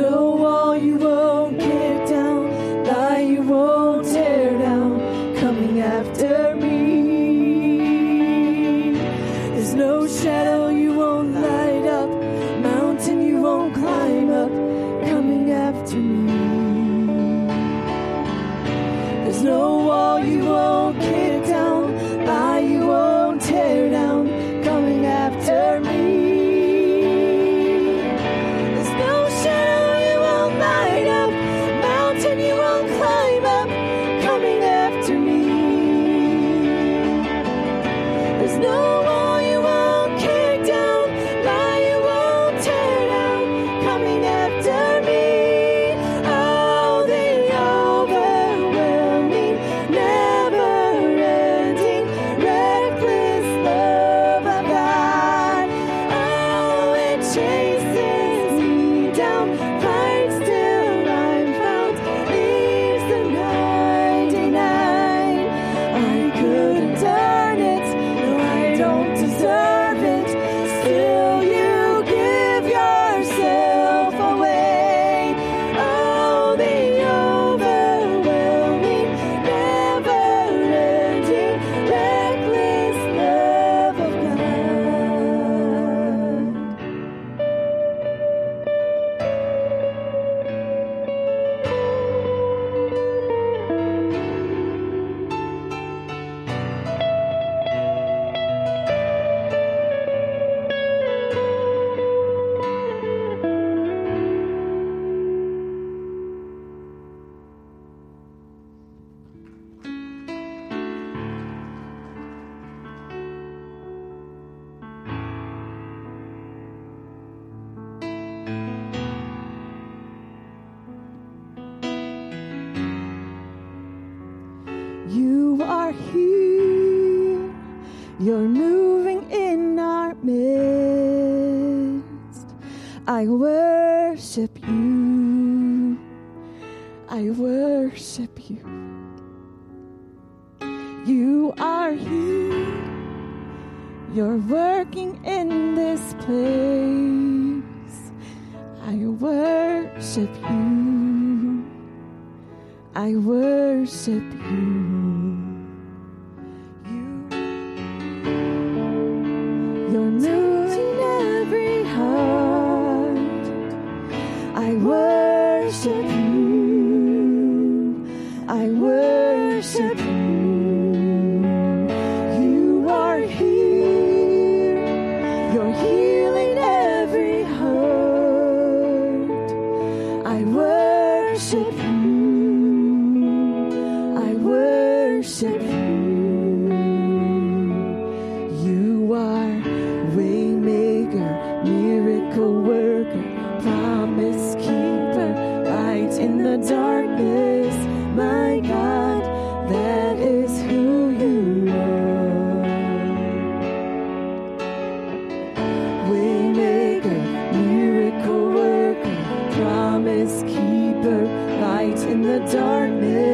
know all you won't I worship you. I worship you. You are here. You're working in this place. darkness.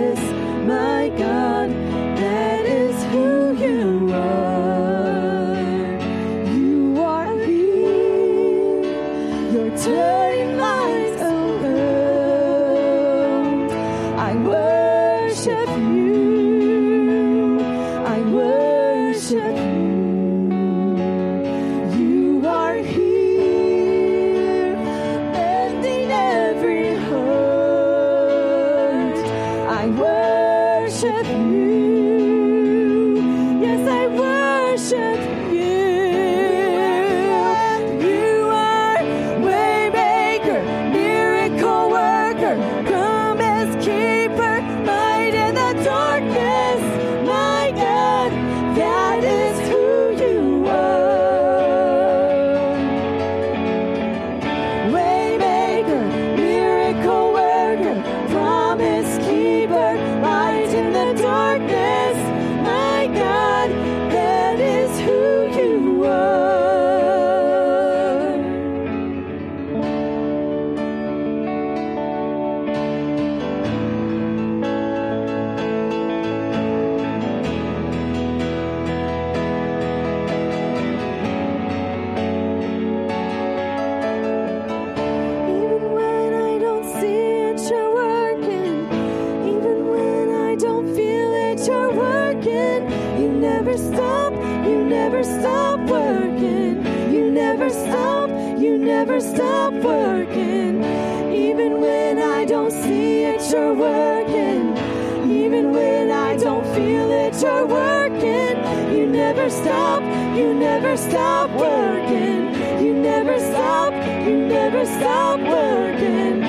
Never stop, you never stop working. You never stop, you never stop working.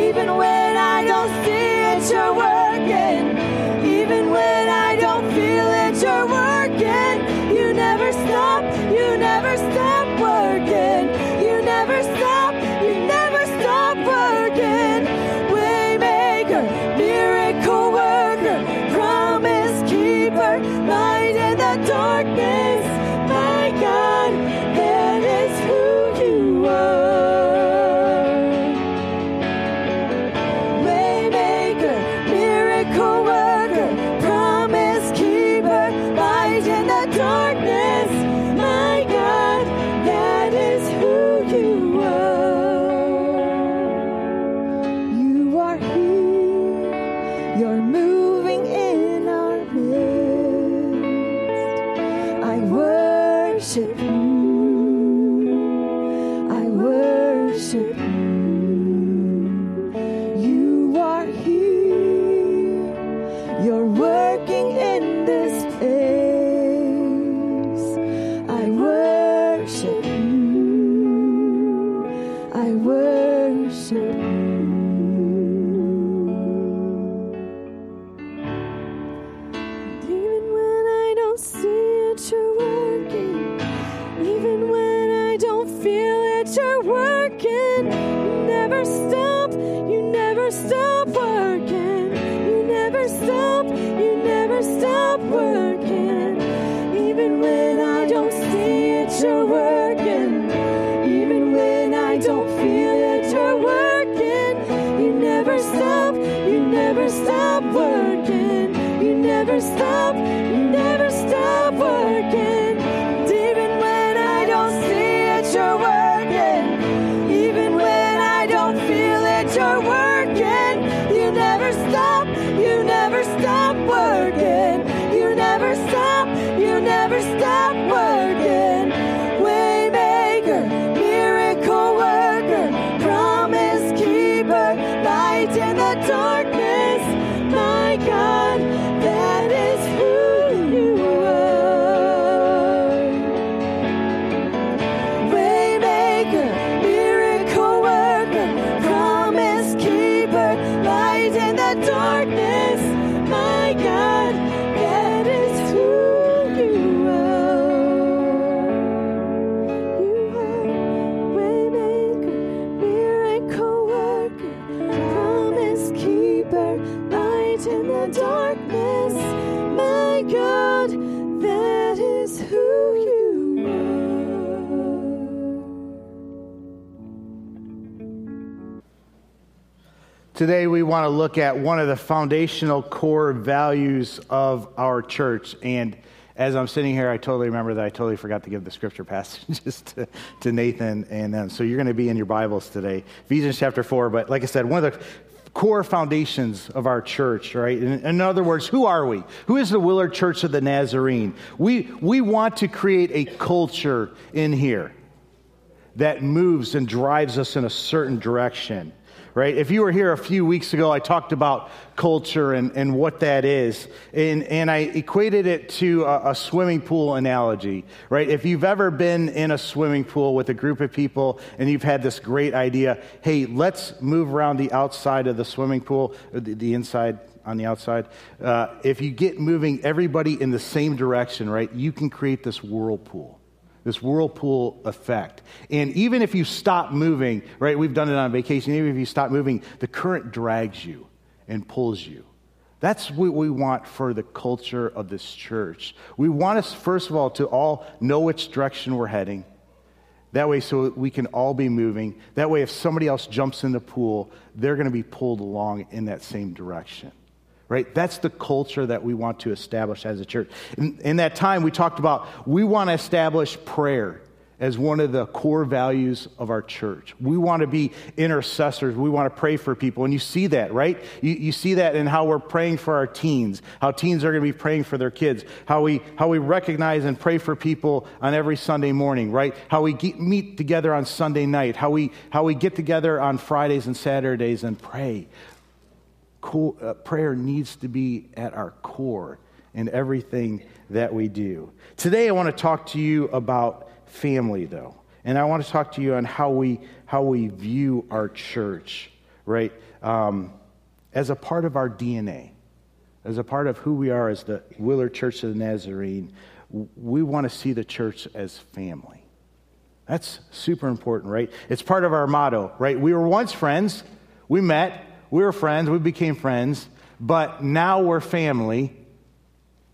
Even when I don't see it, you're working. Stop want to look at one of the foundational core values of our church. And as I'm sitting here, I totally remember that I totally forgot to give the scripture passages to, to Nathan and them. So you're going to be in your Bibles today, Ephesians chapter 4. But like I said, one of the core foundations of our church, right? In, in other words, who are we? Who is the Willard Church of the Nazarene? We, we want to create a culture in here that moves and drives us in a certain direction right? If you were here a few weeks ago i talked about culture and, and what that is. And, and i equated it to a, a swimming pool analogy right? If you've ever been in a swimming pool with a group of people and you've had this great idea hey let's move around the outside of the swimming pool the, the inside on the outside. Uh, if you get moving everybody in the same direction right you can create this whirlpool this whirlpool effect. And even if you stop moving, right, we've done it on vacation, even if you stop moving, the current drags you and pulls you. That's what we want for the culture of this church. We want us, first of all, to all know which direction we're heading. That way, so we can all be moving. That way, if somebody else jumps in the pool, they're going to be pulled along in that same direction right? That's the culture that we want to establish as a church. In, in, that time, we talked about we want to establish prayer as one of the core values of our church. We want to be intercessors. We want to pray for people. And you see that, right? You, you see that in how we're praying for our teens, how teens are going to be praying for their kids, how we, how we recognize and pray for people on every Sunday morning, right? How we get, meet together on Sunday night, how we, how we get together on Fridays and Saturdays and pray. Cool, uh, prayer needs to be at our core in everything that we do. Today, I want to talk to you about family, though. And I want to talk to you on how we, how we view our church, right? Um, as a part of our DNA, as a part of who we are as the Willard Church of the Nazarene, we want to see the church as family. That's super important, right? It's part of our motto, right? We were once friends, we met, we were friends, we became friends, but now we're family,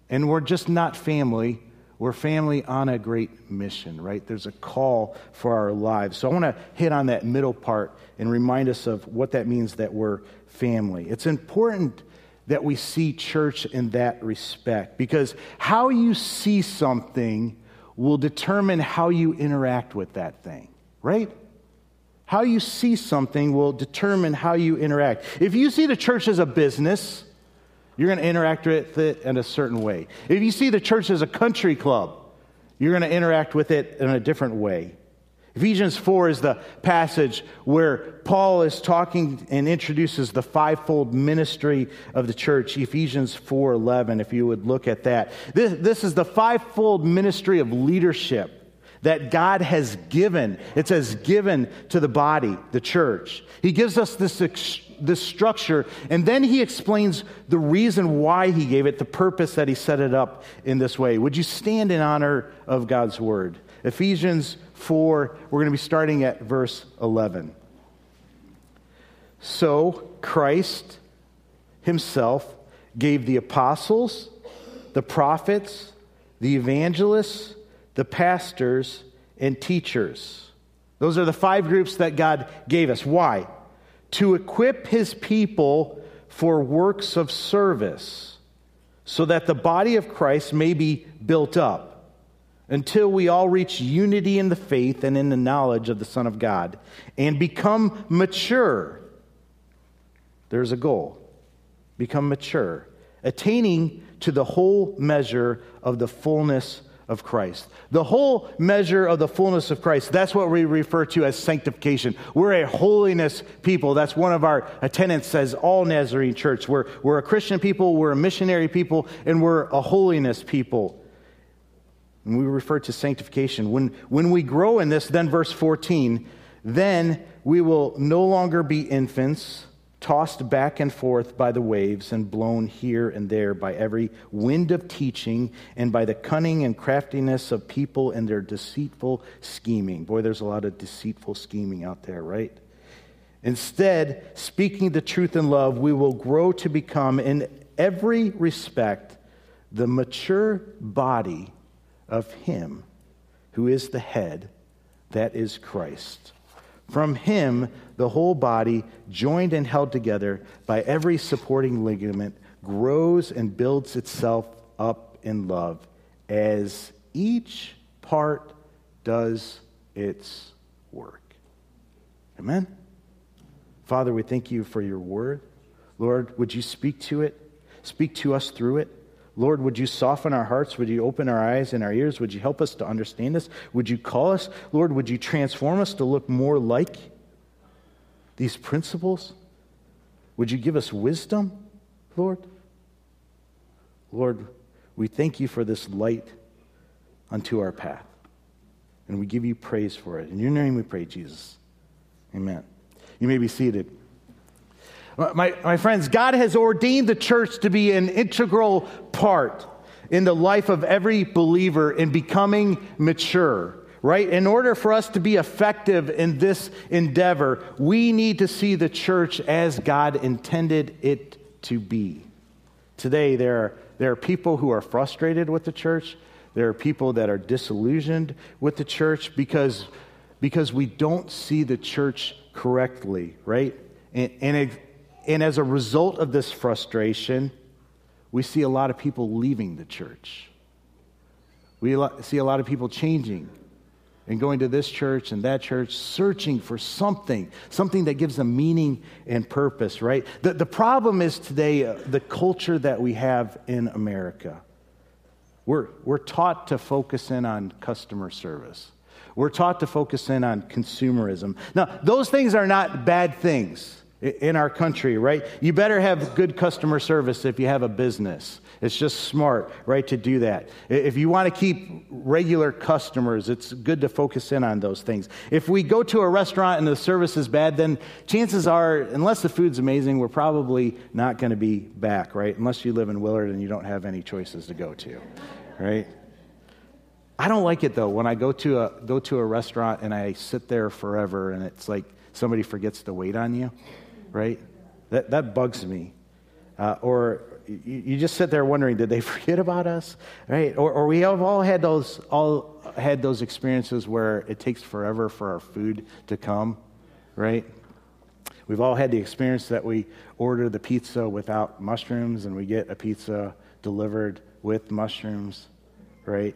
and we're just not family, we're family on a great mission, right? There's a call for our lives. So I want to hit on that middle part and remind us of what that means that we're family. It's important that we see church in that respect because how you see something will determine how you interact with that thing, right? How you see something will determine how you interact. If you see the church as a business, you're going to interact with it in a certain way. If you see the church as a country club, you're going to interact with it in a different way. Ephesians 4 is the passage where Paul is talking and introduces the fivefold ministry of the church. Ephesians 4:11 if you would look at that. This, this is the fivefold ministry of leadership that God has given. It says given to the body, the church. He gives us this this structure, and then he explains the reason why he gave it, the purpose that he set it up in this way. Would you stand in honor of God's word? Ephesians 4, we're going to be starting at verse 11. So Christ himself gave the apostles, the prophets, the evangelists, the pastors, and teachers. Those are the five groups that God gave us. Why? to equip his people for works of service, so that the body of Christ may be built up until we all reach unity in the faith and in the knowledge of the Son of God and become mature. There's a goal become mature, attaining to the whole measure of the fullness of Christ. The whole measure of the fullness of Christ, that's what we refer to as sanctification. We're a holiness people. That's one of our attendants says all Nazarene church. We're, we're a Christian people, we're a missionary people, and we're a holiness people. And we refer to sanctification. When, when we grow in this, then verse 14, then we will no longer be infants tossed back and forth by the waves and blown here and there by every wind of teaching and by the cunning and craftiness of people and their deceitful scheming. Boy, there's a lot of deceitful scheming out there, right? Instead, speaking the truth in love, we will grow to become, in every respect, the mature body of Him who is the head, that is Christ. From him, the whole body, joined and held together by every supporting ligament, grows and builds itself up in love as each part does its work. Amen? Father, we thank you for your word. Lord, would you speak to it? Speak to us through it. Lord, would you soften our hearts? Would you open our eyes and our ears? Would you help us to understand this? Would you call us? Lord, would you transform us to look more like these principles? Would you give us wisdom, Lord? Lord, we thank you for this light unto our path. And we give you praise for it. In your name we pray, Jesus. Amen. You may be seated. My, my friends, God has ordained the church to be an integral part in the life of every believer in becoming mature, right? In order for us to be effective in this endeavor, we need to see the church as God intended it to be. Today, there are, there are people who are frustrated with the church. There are people that are disillusioned with the church because, because we don't see the church correctly, right? And, and it, and as a result of this frustration, we see a lot of people leaving the church. We see a lot of people changing and going to this church and that church, searching for something, something that gives them meaning and purpose, right? The, the problem is today uh, the culture that we have in America. We're, we're taught to focus in on customer service. We're taught to focus in on consumerism. Now, those things are not bad things in our country, right? You better have good customer service if you have a business. It's just smart, right, to do that. If you want to keep regular customers, it's good to focus in on those things. If we go to a restaurant and the service is bad, then chances are, unless the food's amazing, we're probably not going to be back, right? Unless you live in Willard and you don't have any choices to go to, right? I don't like it though when I go to a go to a restaurant and I sit there forever and it's like somebody forgets to wait on you, right? That that bugs me. Uh, or you, you, just sit there wondering, did they forget about us, right? Or, or we have all had those all had those experiences where it takes forever for our food to come, right? We've all had the experience that we order the pizza without mushrooms and we get a pizza delivered with mushrooms, right?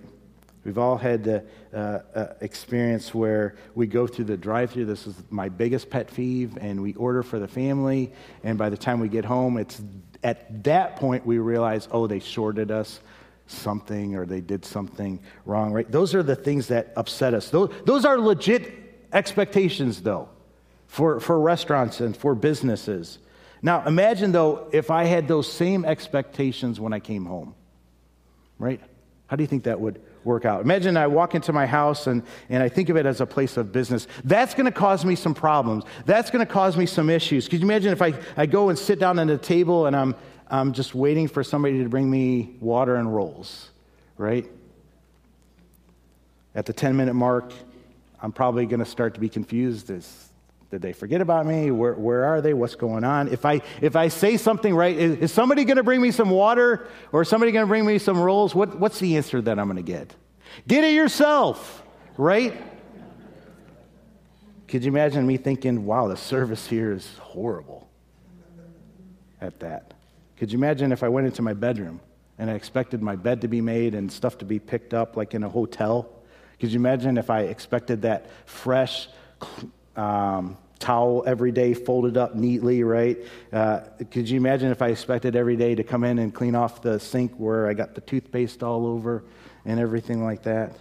We've all had the uh, uh, experience where we go through the drive through. This is my biggest pet peeve, and we order for the family. And by the time we get home, it's at that point we realize, oh, they shorted us something or they did something wrong, right? Those are the things that upset us. Those, those are legit expectations, though, for, for restaurants and for businesses. Now, imagine, though, if I had those same expectations when I came home, right? How do you think that would work out. Imagine I walk into my house and, and I think of it as a place of business. That's going to cause me some problems. That's going to cause me some issues. Could you imagine if I, I go and sit down at a table and I'm, I'm just waiting for somebody to bring me water and rolls, right? At the 10 minute mark, I'm probably going to start to be confused. Is, did they forget about me? Where, where are they? What's going on? If I, if I say something right, is, is somebody going to bring me some water or is somebody going to bring me some rolls? What, what's the answer that I'm going to get? Get it yourself, right? Could you imagine me thinking, wow, the service here is horrible at that? Could you imagine if I went into my bedroom and I expected my bed to be made and stuff to be picked up like in a hotel? Could you imagine if I expected that fresh, um, towel every day folded up neatly, right? Uh, could you imagine if I expected every day to come in and clean off the sink where I got the toothpaste all over and everything like that?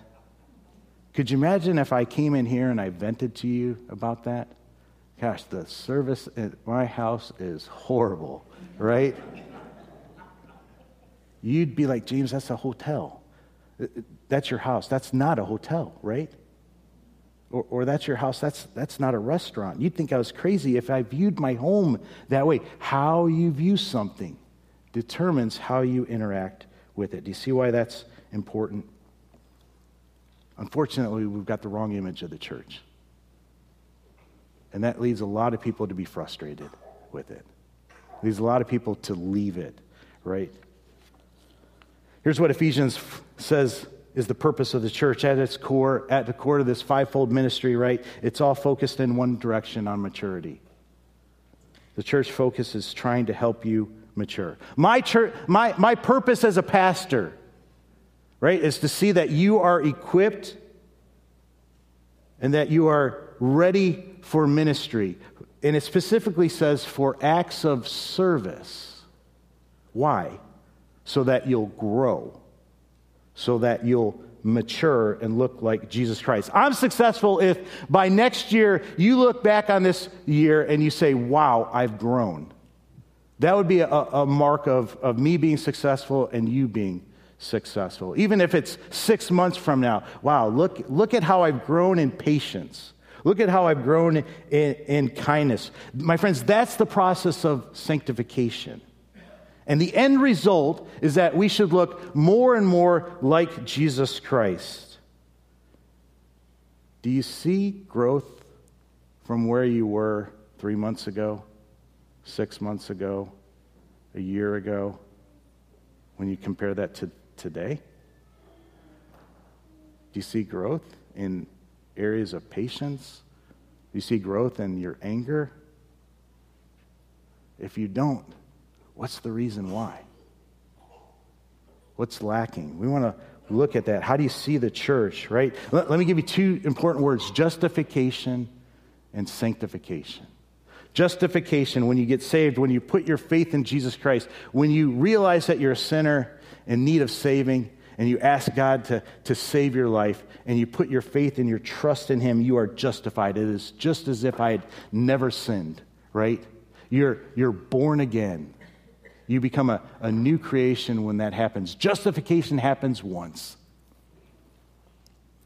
Could you imagine if I came in here and I vented to you about that? Gosh, the service at my house is horrible, right? You'd be like, James, that's a hotel. That's your house. That's not a hotel, right? Or, or that's your house, that's, that's not a restaurant. You'd think I was crazy if I viewed my home that way. How you view something determines how you interact with it. Do you see why that's important? Unfortunately, we've got the wrong image of the church. And that leads a lot of people to be frustrated with it. It leads a lot of people to leave it, right? Here's what Ephesians says is the purpose of the church at its core, at the core of this fivefold ministry, right? It's all focused in one direction on maturity. The church focus is trying to help you mature. My, church, my, my purpose as a pastor, right, is to see that you are equipped and that you are ready for ministry. And it specifically says for acts of service. Why? So that you'll grow so that you'll mature and look like Jesus Christ. I'm successful if by next year you look back on this year and you say, wow, I've grown. That would be a, a mark of, of me being successful and you being successful. Even if it's six months from now, wow, look, look at how I've grown in patience. Look at how I've grown in, in kindness. My friends, that's the process of sanctification. And the end result is that we should look more and more like Jesus Christ. Do you see growth from where you were three months ago, six months ago, a year ago, when you compare that to today? Do you see growth in areas of patience? Do you see growth in your anger? If you don't, What's the reason why? What's lacking? We want to look at that. How do you see the church, right? Let, let me give you two important words justification and sanctification. Justification, when you get saved, when you put your faith in Jesus Christ, when you realize that you're a sinner in need of saving, and you ask God to, to save your life, and you put your faith and your trust in Him, you are justified. It is just as if I had never sinned, right? You're, you're born again. You become a, a new creation when that happens. Justification happens once.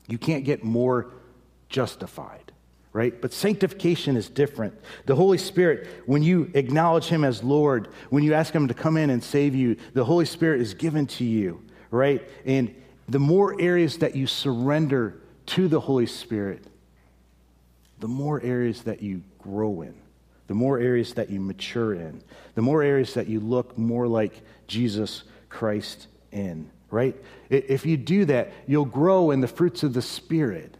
You can't get more justified, right? But sanctification is different. The Holy Spirit, when you acknowledge Him as Lord, when you ask Him to come in and save you, the Holy Spirit is given to you, right? And the more areas that you surrender to the Holy Spirit, the more areas that you grow in the more areas that you mature in, the more areas that you look more like Jesus Christ in, right? If you do that, you'll grow in the fruits of the Spirit.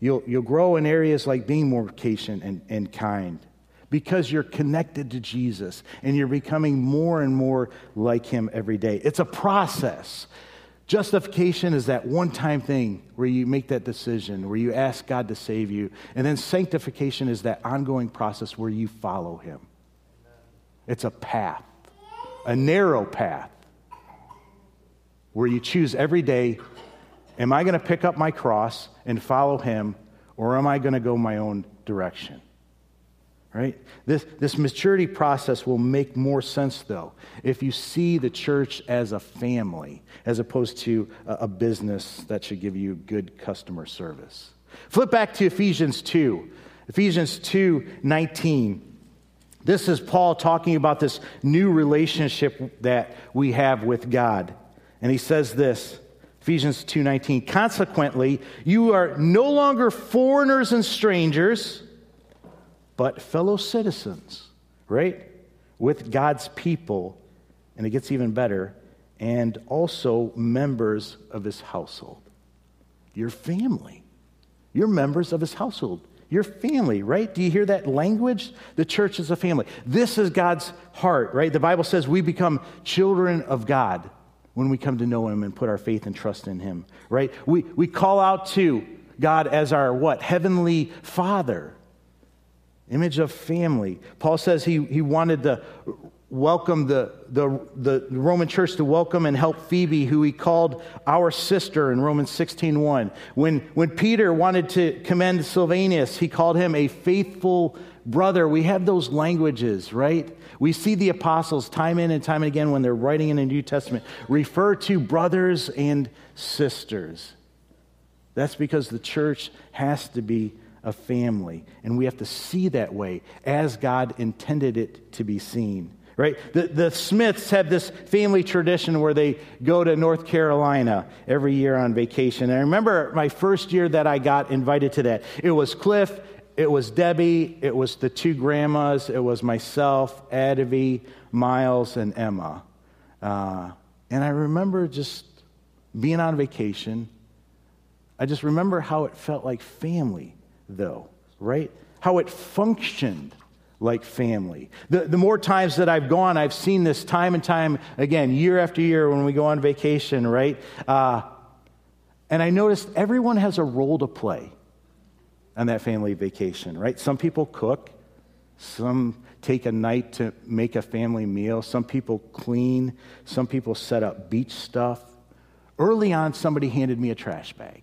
You'll, you'll grow in areas like being more patient and, and kind because you're connected to Jesus and you're becoming more and more like Him every day. It's a process. Justification is that one time thing where you make that decision, where you ask God to save you. And then sanctification is that ongoing process where you follow Him. It's a path, a narrow path, where you choose every day am I going to pick up my cross and follow Him, or am I going to go my own direction? Right? This, this maturity process will make more sense, though, if you see the church as a family as opposed to a, a, business that should give you good customer service. Flip back to Ephesians 2. Ephesians 2 19. This is Paul talking about this new relationship that we have with God. And he says this Ephesians 2:19 Consequently you are no longer foreigners and strangers but fellow citizens, right? With God's people, and it gets even better, and also members of his household. Your family. You're members of his household. Your family, right? Do you hear that language? The church is a family. This is God's heart, right? The Bible says we become children of God when we come to know him and put our faith and trust in him, right? We, we call out to God as our what? Heavenly Father image of family. Paul says he, he wanted to welcome the, the, the Roman church to welcome and help Phoebe, who he called our sister in Romans 16.1. When, when Peter wanted to commend Silvanus, he called him a faithful brother. We have those languages, right? We see the apostles time in and time again when they're writing in the New Testament refer to brothers and sisters. That's because the church has to be a family. And we have to see that way as God intended it to be seen. Right? The, the Smiths have this family tradition where they go to North Carolina every year on vacation. And I remember my first year that I got invited to that. It was Cliff, it was Debbie, it was the two grandmas, it was myself, Adavi, Miles, and Emma. Uh, and I remember just being on vacation. I just remember how it felt like family though, right? How it functioned like family. The, the more times that I've gone, I've seen this time and time again, year after year when we go on vacation, right? Uh, and I noticed everyone has a role to play on that family vacation, right? Some people cook, some take a night to make a family meal, some people clean, some people set up beach stuff. Early on, somebody handed me a trash bag,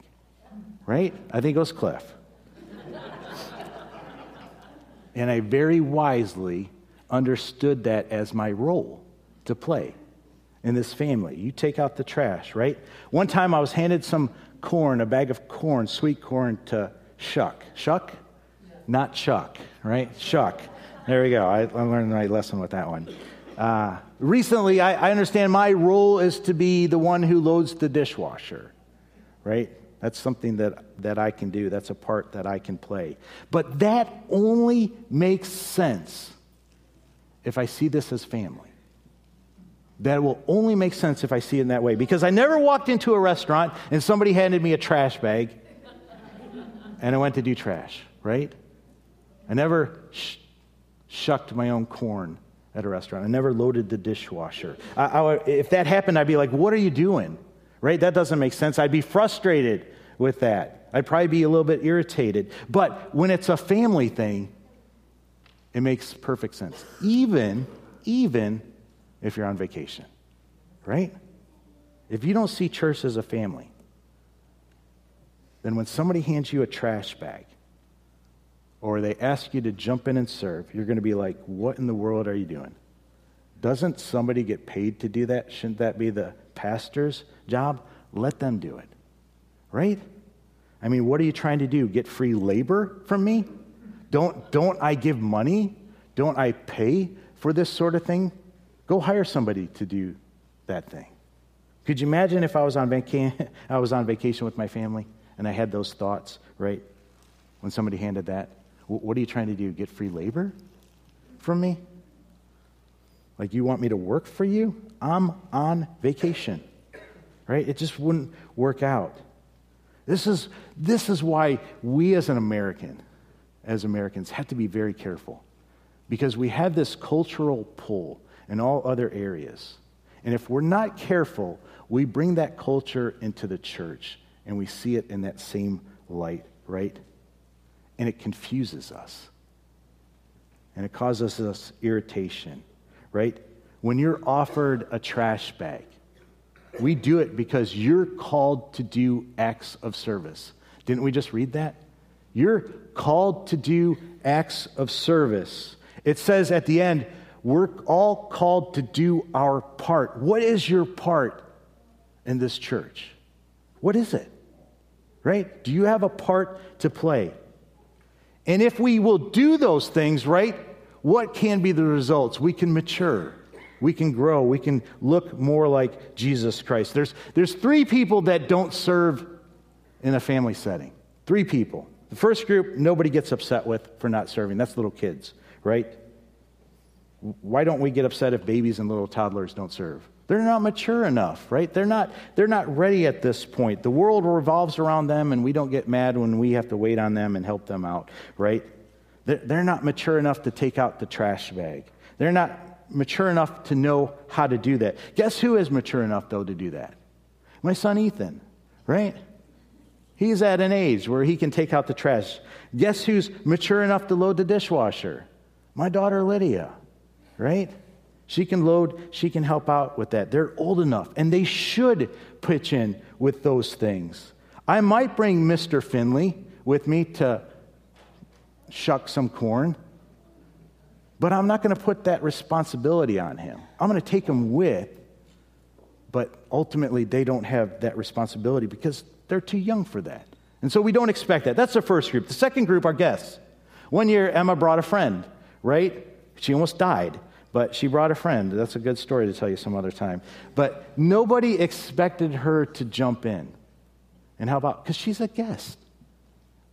right? I think it was Cliff. And I very wisely understood that as my role to play in this family. You take out the trash, right? One time I was handed some corn, a bag of corn, sweet corn to shuck. Shuck? Not Chuck, right? Shuck. There we go. I, I learned my lesson with that one. Uh, recently, I, I understand my role is to be the one who loads the dishwasher, right? That's something that, that I can do. That's a part that I can play. But that only makes sense if I see this as family. That will only make sense if I see it in that way. Because I never walked into a restaurant and somebody handed me a trash bag and I went to do trash, right? I never sh- shucked my own corn at a restaurant. I never loaded the dishwasher. I, I, if that happened, I'd be like, what are you doing? Right? That doesn't make sense. I'd be frustrated with that. I'd probably be a little bit irritated. But when it's a family thing, it makes perfect sense. Even, even if you're on vacation, right? If you don't see church as a family, then when somebody hands you a trash bag or they ask you to jump in and serve, you're going to be like, what in the world are you doing? Doesn't somebody get paid to do that? Shouldn't that be the pastor's job? Let them do it. Right? I mean, what are you trying to do? Get free labor from me? Don't, don't I give money? Don't I pay for this sort of thing? Go hire somebody to do that thing. Could you imagine if I was on, vaca- I was on vacation with my family and I had those thoughts, right? When somebody handed that. What are you trying to do? Get free labor from me? Like, you want me to work for you? I'm on vacation, right? It just wouldn't work out. This is, this is why we as an American, as Americans, have to be very careful because we have this cultural pull in all other areas. And if we're not careful, we bring that culture into the church and we see it in that same light, right? And it confuses us. And it causes us irritation right? When you're offered a trash bag, we do it because you're called to do acts of service. Didn't we just read that? You're called to do acts of service. It says at the end, we're all called to do our part. What is your part in this church? What is it? Right? Do you have a part to play? And if we will do those things, right, what can be the results? We can mature. We can grow. We can look more like Jesus Christ. There's, there's three people that don't serve in a family setting. Three people. The first group, nobody gets upset with for not serving. That's little kids, right? Why don't we get upset if babies and little toddlers don't serve? They're not mature enough, right? They're not, they're not ready at this point. The world revolves around them, and we don't get mad when we have to wait on them and help them out, right? They're not mature enough to take out the trash bag. They're not mature enough to know how to do that. Guess who is mature enough, though, to do that? My son Ethan, right? He's at an age where he can take out the trash. Guess who's mature enough to load the dishwasher? My daughter Lydia, right? She can load, she can help out with that. They're old enough, and they should pitch in with those things. I might bring Mr. Finley with me to shuck some corn. But I'm not going to put that responsibility on him. I'm going to take him with, but ultimately they don't have that responsibility because they're too young for that. And so we don't expect that. That's the first group. The second group are guests. One year, Emma brought a friend, right? She almost died, but she brought a friend. That's a good story to tell you some other time. But nobody expected her to jump in. And how about, because she's a guest.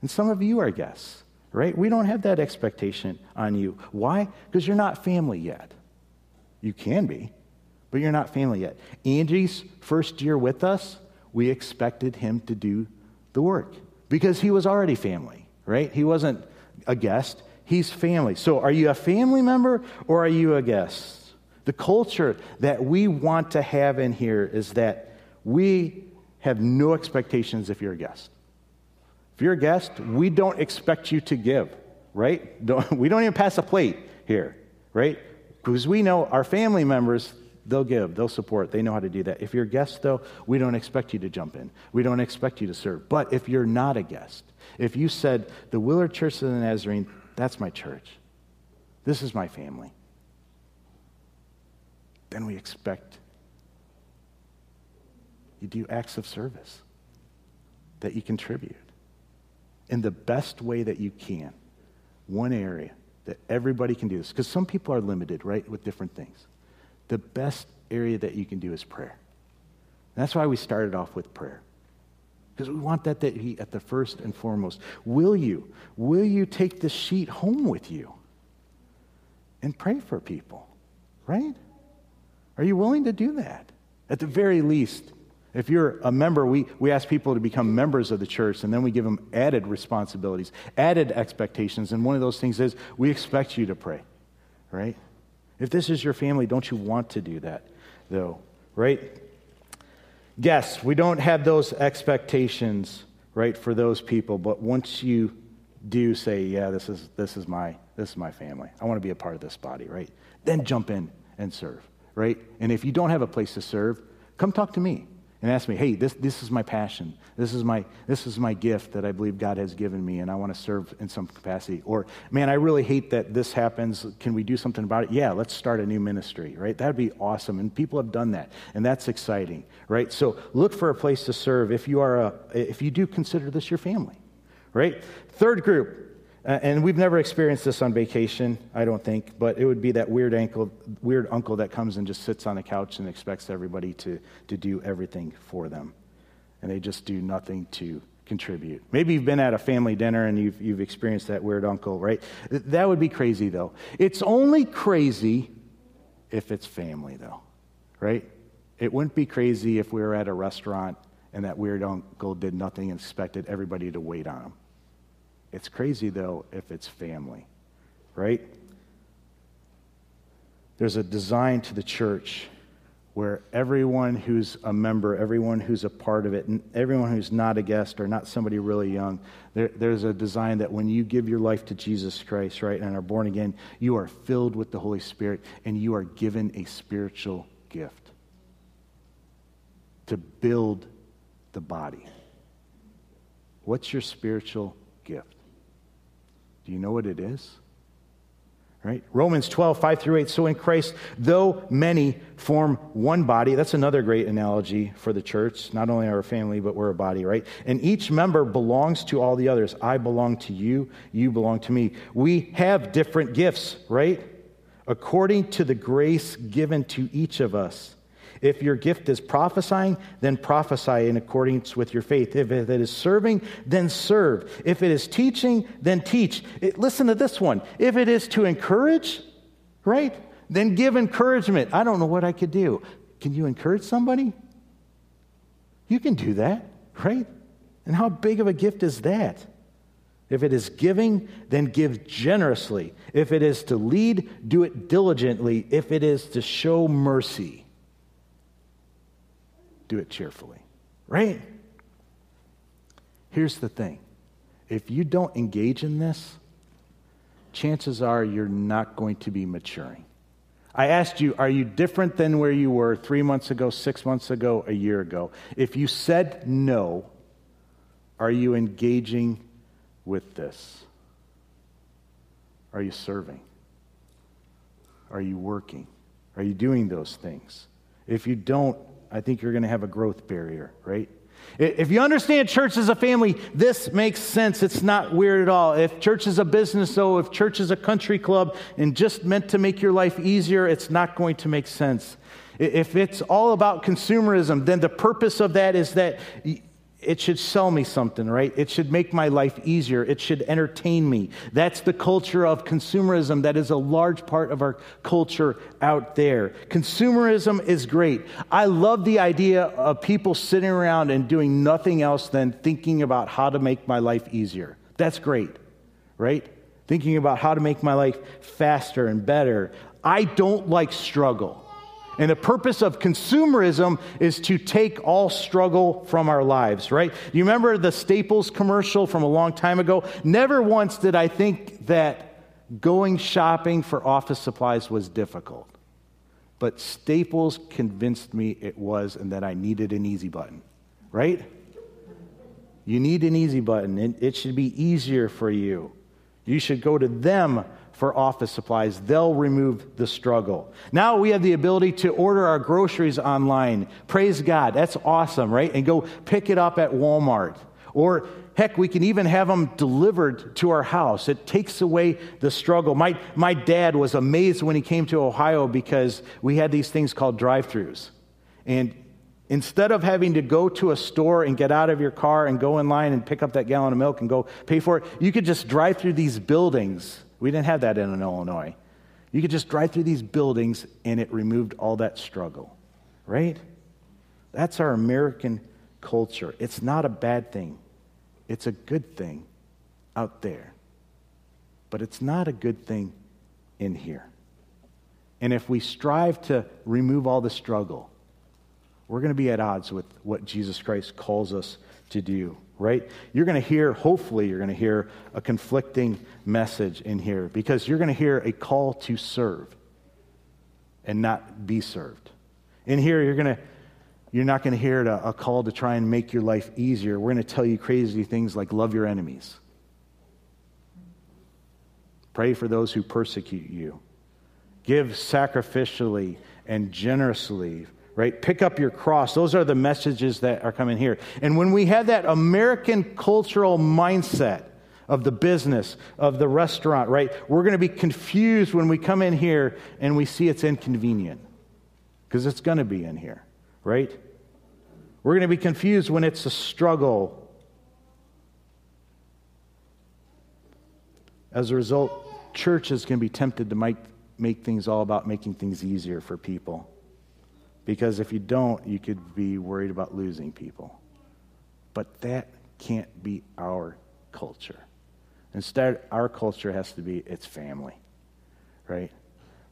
And some of you are guests right? We don't have that expectation on you. Why? Because you're not family yet. You can be, but you're not family yet. Angie's first year with us, we expected him to do the work because he was already family, right? He wasn't a guest, he's family. So are you a family member or are you a guest? The culture that we want to have in here is that we have no expectations if you're a guest. If you're a guest, we don't expect you to give, right? Don't, we don't even pass a plate here, right? Because we know our family members, they'll give, they'll support, they know how to do that. If you're a guest, though, we don't expect you to jump in. We don't expect you to serve. But if you're not a guest, if you said, the Willard Church of the Nazarene, that's my church, this is my family, then we expect you do acts of service, that you contribute in the best way that you can. One area that everybody can do this, because some people are limited, right, with different things. The best area that you can do is prayer. And that's why we started off with prayer. Because we want that to be at the first and foremost. Will you? Will you take the sheet home with you and pray for people? Right? Are you willing to do that? At the very least, if you're a member, we, we ask people to become members of the church, and then we give them added responsibilities, added expectations. And one of those things is we expect you to pray, right? If this is your family, don't you want to do that, though, right? Guests, we don't have those expectations, right, for those people, but once you do say, yeah, this is, this is, my, this is my family, I want to be a part of this body, right, then jump in and serve, right? And if you don't have a place to serve, come talk to me and ask me, hey, this, this is my passion. This is my, this is my gift that I believe God has given me, and I want to serve in some capacity. Or, man, I really hate that this happens. Can we do something about it? Yeah, let's start a new ministry, right? That'd be awesome. And people have done that, and that's exciting, right? So look for a place to serve if you, are a, if you do consider this your family, right? Third group, Uh, and we've never experienced this on vacation, I don't think, but it would be that weird, ankle, weird uncle that comes and just sits on the couch and expects everybody to, to do everything for them. And they just do nothing to contribute. Maybe you've been at a family dinner and you've, you've experienced that weird uncle, right? That would be crazy, though. It's only crazy if it's family, though, right? It wouldn't be crazy if we were at a restaurant and that weird uncle did nothing and expected everybody to wait on him. It's crazy, though, if it's family, right? There's a design to the church where everyone who's a member, everyone who's a part of it, and everyone who's not a guest or not somebody really young, there, there's a design that when you give your life to Jesus Christ, right, and are born again, you are filled with the Holy Spirit and you are given a spiritual gift to build the body. What's your spiritual gift? Do you know what it is? Right? Romans 12, 5 through 8. So in Christ, though many form one body, that's another great analogy for the church. Not only our family, but we're a body, right? And each member belongs to all the others. I belong to you, you belong to me. We have different gifts, right? According to the grace given to each of us. If your gift is prophesying, then prophesy in accordance with your faith. If it is serving, then serve. If it is teaching, then teach. It, listen to this one. If it is to encourage, right, then give encouragement. I don't know what I could do. Can you encourage somebody? You can do that, right? And how big of a gift is that? If it is giving, then give generously. If it is to lead, do it diligently. If it is to show mercy, do it cheerfully, right? Here's the thing if you don't engage in this, chances are you're not going to be maturing. I asked you, are you different than where you were three months ago, six months ago, a year ago? If you said no, are you engaging with this? Are you serving? Are you working? Are you doing those things? If you don't, I think you're going to have a growth barrier, right? If you understand church as a family, this makes sense. It's not weird at all. If church is a business, though, if church is a country club and just meant to make your life easier, it's not going to make sense. If it's all about consumerism, then the purpose of that is that it should sell me something, right? It should make my life easier. It should entertain me. That's the culture of consumerism that is a large part of our culture out there. Consumerism is great. I love the idea of people sitting around and doing nothing else than thinking about how to make my life easier. That's great, right? Thinking about how to make my life faster and better. I don't like struggle. And the purpose of consumerism is to take all struggle from our lives, right? You remember the Staples commercial from a long time ago? Never once did I think that going shopping for office supplies was difficult. But Staples convinced me it was and that I needed an easy button, right? You need an easy button. It, it should be easier for you. You should go to them for office supplies. They'll remove the struggle. Now we have the ability to order our groceries online. Praise God. That's awesome, right? And go pick it up at Walmart. Or heck, we can even have them delivered to our house. It takes away the struggle. My, my dad was amazed when he came to Ohio because we had these things called drive throughs. And Instead of having to go to a store and get out of your car and go in line and pick up that gallon of milk and go pay for it, you could just drive through these buildings we didn't have that in Illinois. You could just drive through these buildings and it removed all that struggle, right? That's our American culture. It's not a bad thing, it's a good thing out there. But it's not a good thing in here. And if we strive to remove all the struggle, we're going to be at odds with what Jesus Christ calls us to do, right? You're going to hear, hopefully, you're going to hear a conflicting message in here because you're going to hear a call to serve and not be served. In here, you're going to you're not going to hear a, call to try and make your life easier. We're going to tell you crazy things like love your enemies. Pray for those who persecute you. Give sacrificially and generously, right? Pick up your cross. Those are the messages that are coming here. And when we have that American cultural mindset of the business, of the restaurant, right, we're going to be confused when we come in here and we see it's inconvenient because it's going to be in here, right? We're going to be confused when it's a struggle. As a result, church is going to be tempted to make, make things all about making things easier for people. Because if you don't, you could be worried about losing people. But that can't be our culture. Instead, our culture has to be it's family, right?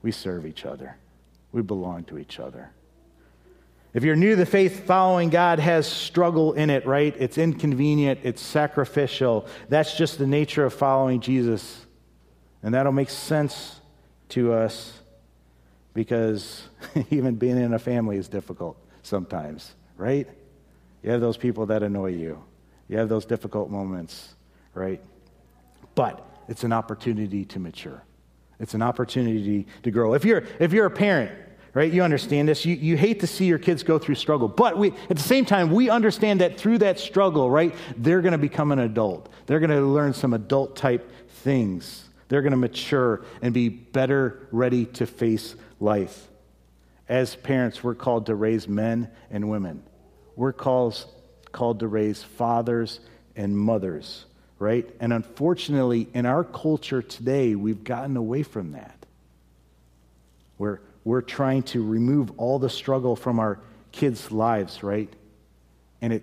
We serve each other, we belong to each other. If you're new to the faith, following God has struggle in it, right? It's inconvenient, it's sacrificial. That's just the nature of following Jesus. And that'll make sense to us because even being in a family is difficult sometimes, right? You have those people that annoy you, you have those difficult moments, right? But it's an opportunity to mature. It's an opportunity to grow. If you're, if you're a parent, right? You understand this. You, you hate to see your kids go through struggle. But we, at the same time, we understand that through that struggle, right, they're going to become an adult. They're going to learn some adult type things. They're going to mature and be better ready to face life. As parents, we're called to raise men and women. We're called, called to raise fathers and mothers, right? And unfortunately, in our culture today, we've gotten away from that. We're, we're trying to remove all the struggle from our kids' lives, right? And it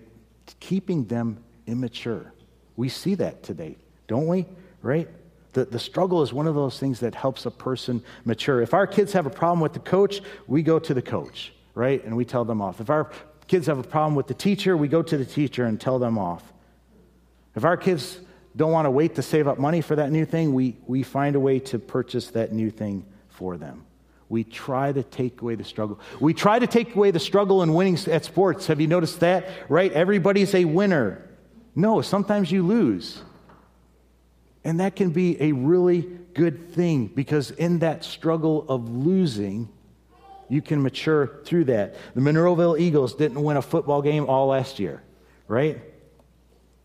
keeping them immature. We see that today, don't we? Right? The, the struggle is one of those things that helps a person mature. If our kids have a problem with the coach, we go to the coach, right? And we tell them off. If our kids have a problem with the teacher, we go to the teacher and tell them off. If our kids don't want to wait to save up money for that new thing, we, we find a way to purchase that new thing for them we try to take away the struggle. We try to take away the struggle in winning at sports. Have you noticed that? Right? Everybody's a winner. No, sometimes you lose. And that can be a really good thing because in that struggle of losing, you can mature through that. The Monroeville Eagles didn't win a football game all last year, right?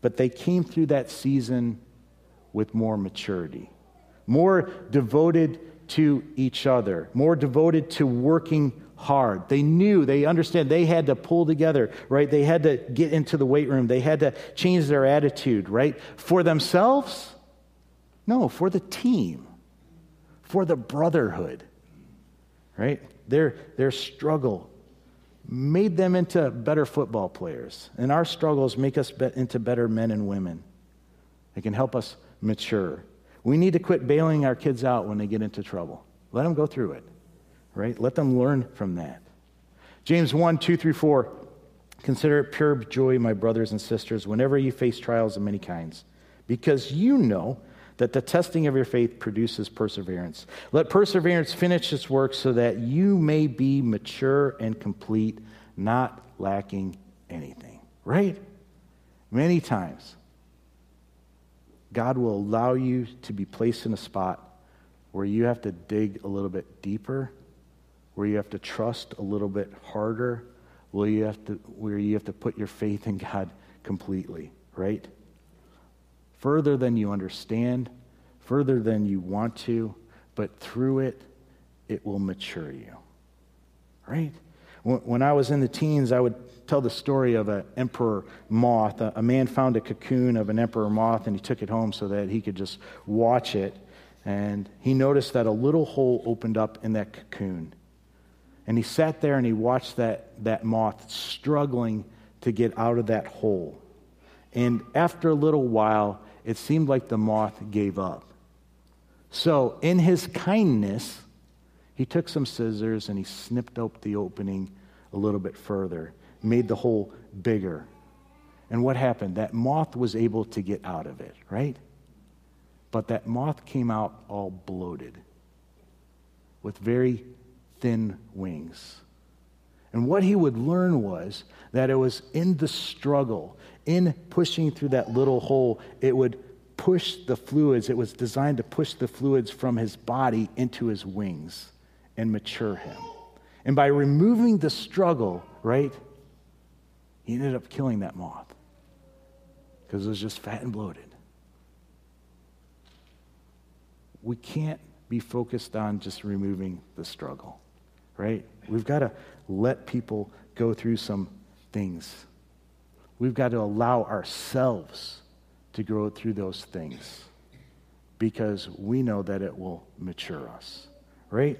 But they came through that season with more maturity, more devoted to each other, more devoted to working hard. They knew, they understand they had to pull together, right? They had to get into the weight room. They had to change their attitude, right? For themselves? No, for the team, for the brotherhood, right? Their, their struggle made them into better football players. And our struggles make us be- into better men and women. They can help us mature. We need to quit bailing our kids out when they get into trouble. Let them go through it, right? Let them learn from that. James 1 2 through 4. Consider it pure joy, my brothers and sisters, whenever you face trials of many kinds, because you know that the testing of your faith produces perseverance. Let perseverance finish its work so that you may be mature and complete, not lacking anything. Right? Many times, God will allow you to be placed in a spot where you have to dig a little bit deeper, where you have to trust a little bit harder, where you have to, where you have to put your faith in God completely, right? Further than you understand, further than you want to, but through it, it will mature you, right? When I was in the teens, I would tell the story of an emperor moth. A, man found a cocoon of an emperor moth and he took it home so that he could just watch it. And he noticed that a little hole opened up in that cocoon. And he sat there and he watched that, that moth struggling to get out of that hole. And after a little while, it seemed like the moth gave up. So, in his kindness, he took some scissors and he snipped up the opening a little bit further, made the hole bigger. And what happened? That moth was able to get out of it, right? But that moth came out all bloated with very thin wings. And what he would learn was that it was in the struggle, in pushing through that little hole, it would push the fluids. It was designed to push the fluids from his body into his wings and mature him. And by removing the struggle, right, he ended up killing that moth because it was just fat and bloated. We can't be focused on just removing the struggle, right? We've got to let people go through some things. We've got to allow ourselves to grow through those things because we know that it will mature us, right?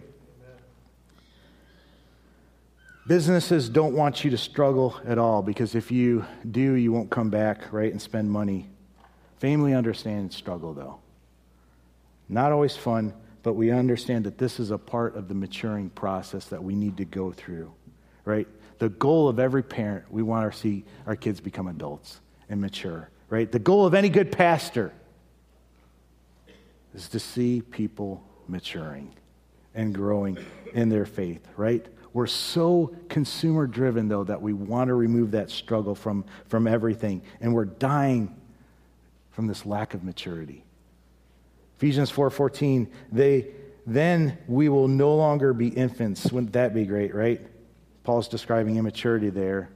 Businesses don't want you to struggle at all because if you do, you won't come back, right, and spend money. Family understands struggle, though. Not always fun, but we understand that this is a part of the maturing process that we need to go through, right? The goal of every parent, we want to see our kids become adults and mature, right? The goal of any good pastor is to see people maturing and growing in their faith, right? We're so consumer driven, though, that we want to remove that struggle from, from everything, and we're dying from this lack of maturity. Ephesians 4:14, they then we will no longer be infants. Wouldn't that be great, right? Paul's describing immaturity there.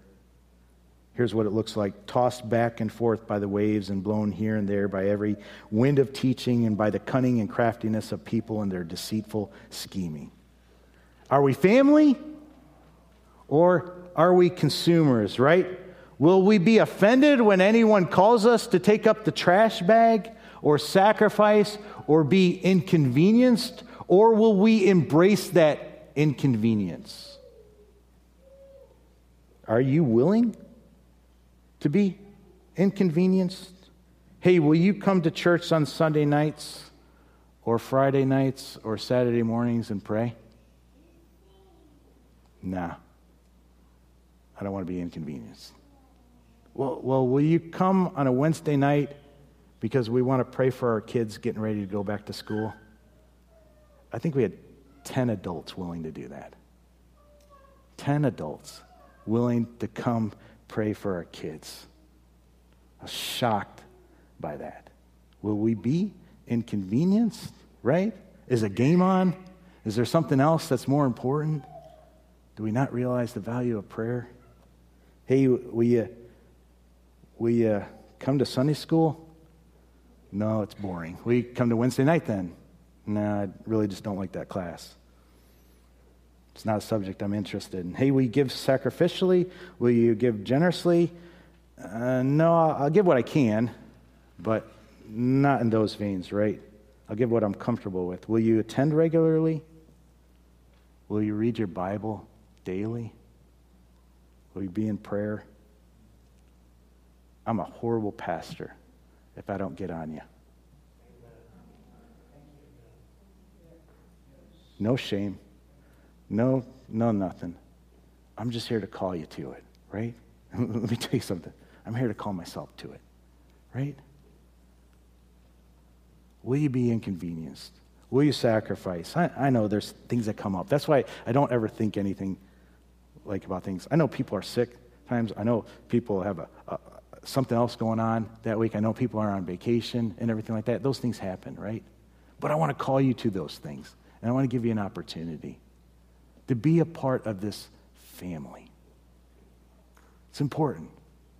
Here's what it looks like tossed back and forth by the waves and blown here and there by every wind of teaching and by the cunning and craftiness of people and their deceitful scheming. Are we family or are we consumers, right? Will we be offended when anyone calls us to take up the trash bag or sacrifice or be inconvenienced? Or will we embrace that inconvenience? Are you willing to be inconvenienced? Hey, will you come to church on Sunday nights or Friday nights or Saturday mornings and pray? Nah. I don't want to be inconvenienced. Well, well, will you come on a Wednesday night because we want to pray for our kids getting ready to go back to school. I think we had 10 adults willing to do that. 10 adults willing to come pray for our kids. I was shocked by that. Will we be inconvenienced, right? Is a game on? Is there something else that's more important? Do we not realize the value of prayer? Hey, we, uh, we uh, come to Sunday school? No, it's boring. We come to Wednesday night then. No, I really just don't like that class. It's not a subject I'm interested in. Hey, we give sacrificially? Will you give generously? Uh, no, I'll give what I can, but not in those veins, right? I'll give what I'm comfortable with. Will you attend regularly? Will you read your Bible daily? Will you be in prayer? I'm a horrible pastor if I don't get on you. No shame. No, no, nothing. I'm just here to call you to it, right? Let me tell you something. I'm here to call myself to it, right? Will you be inconvenienced? Will you sacrifice? I, I know there's things that come up. That's why I don't ever think anything like about things. I know people are sick times. I know people have a, a, something else going on that week. I know people are on vacation and everything like that. Those things happen, right? But I want to call you to those things. And I want to give you an opportunity to be a part of this family. It's important.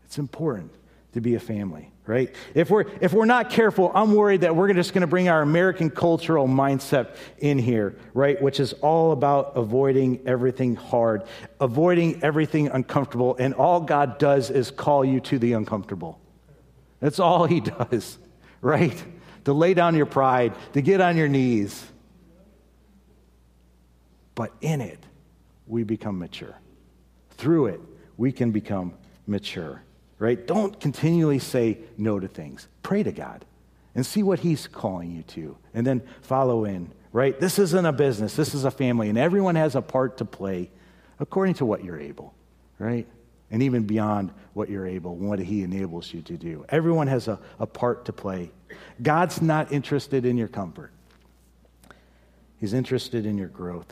It's important to be a family, right? If we're, if we're not careful, I'm worried that we're just going to bring our American cultural mindset in here, right? Which is all about avoiding everything hard, avoiding everything uncomfortable. And all God does is call you to the uncomfortable. That's all He does, right? To lay down your pride, to get on your knees. But in it, we become mature. Through it, we can become mature right? Don't continually say no to things. Pray to God and see what He's calling you to, and then follow in, right? This isn't a business, this is a family, and everyone has a part to play according to what you're able, right? And even beyond what you're able, what He enables you to do. Everyone has a, a part to play. God's not interested in your comfort, He's interested in your growth.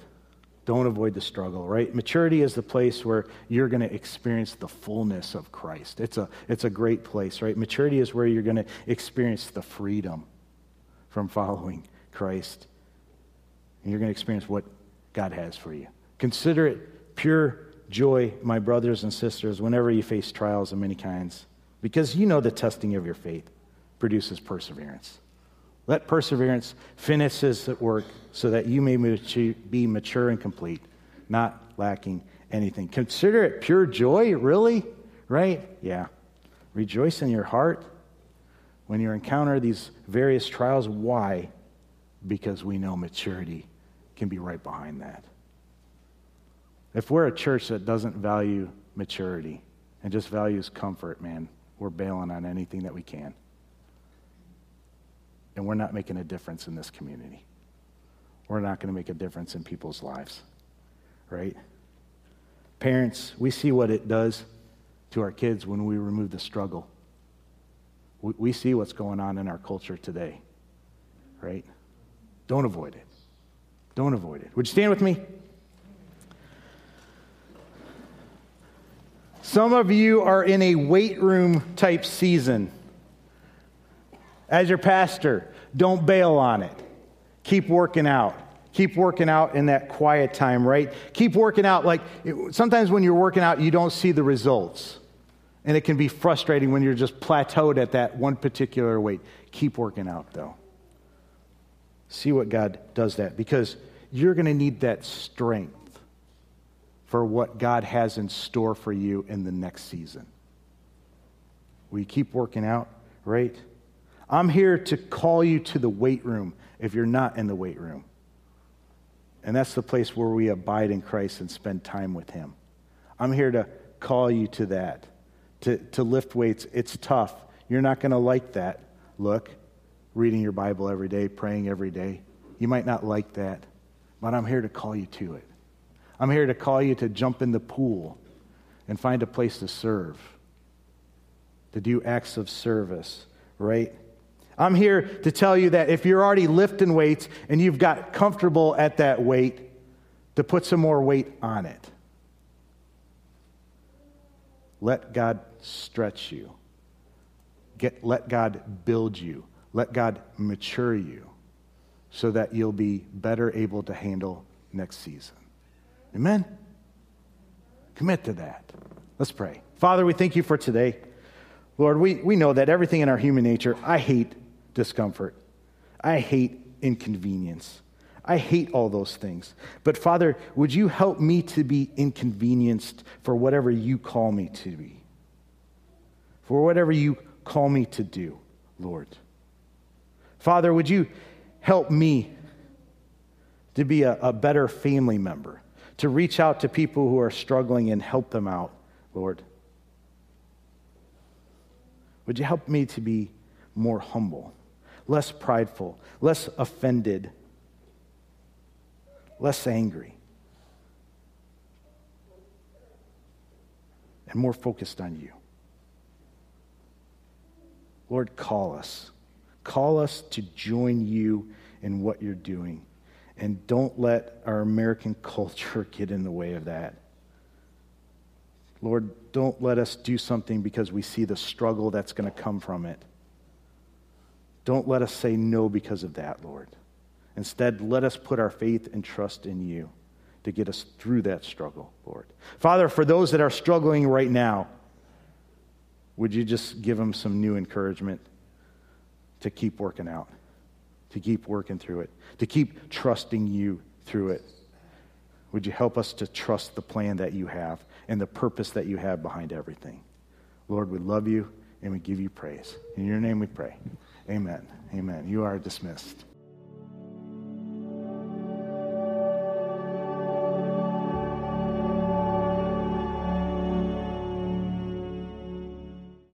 Don't avoid the struggle, right? Maturity is the place where you're going to experience the fullness of Christ. It's a, it's a great place, right? Maturity is where you're going to experience the freedom from following Christ. And you're going to experience what God has for you. Consider it pure joy, my brothers and sisters, whenever you face trials of many kinds, because you know the testing of your faith produces perseverance. Let perseverance finish its work so that you may be mature and complete, not lacking anything. Consider it pure joy, really? Right? Yeah. Rejoice in your heart when you encounter these various trials. Why? Because we know maturity can be right behind that. If we're a church that doesn't value maturity and just values comfort, man, we're bailing on anything that we can and we're not making a difference in this community. We're not going to make a difference in people's lives, right? Parents, we see what it does to our kids when we remove the struggle. We, we see what's going on in our culture today, right? Don't avoid it. Don't avoid it. Would you stand with me? Some of you are in a weight room type season. As your pastor, don't bail on it. Keep working out. Keep working out in that quiet time, right? Keep working out. Like sometimes when you're working out, you don't see the results. And it can be frustrating when you're just plateaued at that one particular weight. Keep working out, though. See what God does that because you're going to need that strength for what God has in store for you in the next season. You keep working out, right? I'm here to call you to the weight room if you're not in the weight room. And that's the place where we abide in Christ and spend time with Him. I'm here to call you to that, to, to lift weights. It's tough. You're not going to like that look, reading your Bible every day, praying every day. You might not like that, but I'm here to call you to it. I'm here to call you to jump in the pool and find a place to serve, to do acts of service, right? I'm here to tell you that if you're already lifting weights and you've got comfortable at that weight, to put some more weight on it. Let God stretch you. Get, let God build you. Let God mature you so that you'll be better able to handle next season. Amen? Commit to that. Let's pray. Father, we thank you for today. Lord, we, we know that everything in our human nature, I hate discomfort. I hate inconvenience. I hate all those things. But Father, would you help me to be inconvenienced for whatever you call me to be? For whatever you call me to do, Lord. Father, would you help me to be a, a better family member, to reach out to people who are struggling and help them out, Lord? Would you help me to be more humble? Less prideful, less offended, less angry, and more focused on you. Lord, call us. Call us to join you in what you're doing. And don't let our American culture get in the way of that. Lord, don't let us do something because we see the struggle that's going to come from it. Don't let us say no because of that, Lord. Instead, let us put our faith and trust in you to get us through that struggle, Lord. Father, for those that are struggling right now, would you just give them some new encouragement to keep working out, to keep working through it, to keep trusting you through it? Would you help us to trust the plan that you have and the purpose that you have behind everything? Lord, we love you and we give you praise. In your name we pray. Amen. Amen. You are dismissed.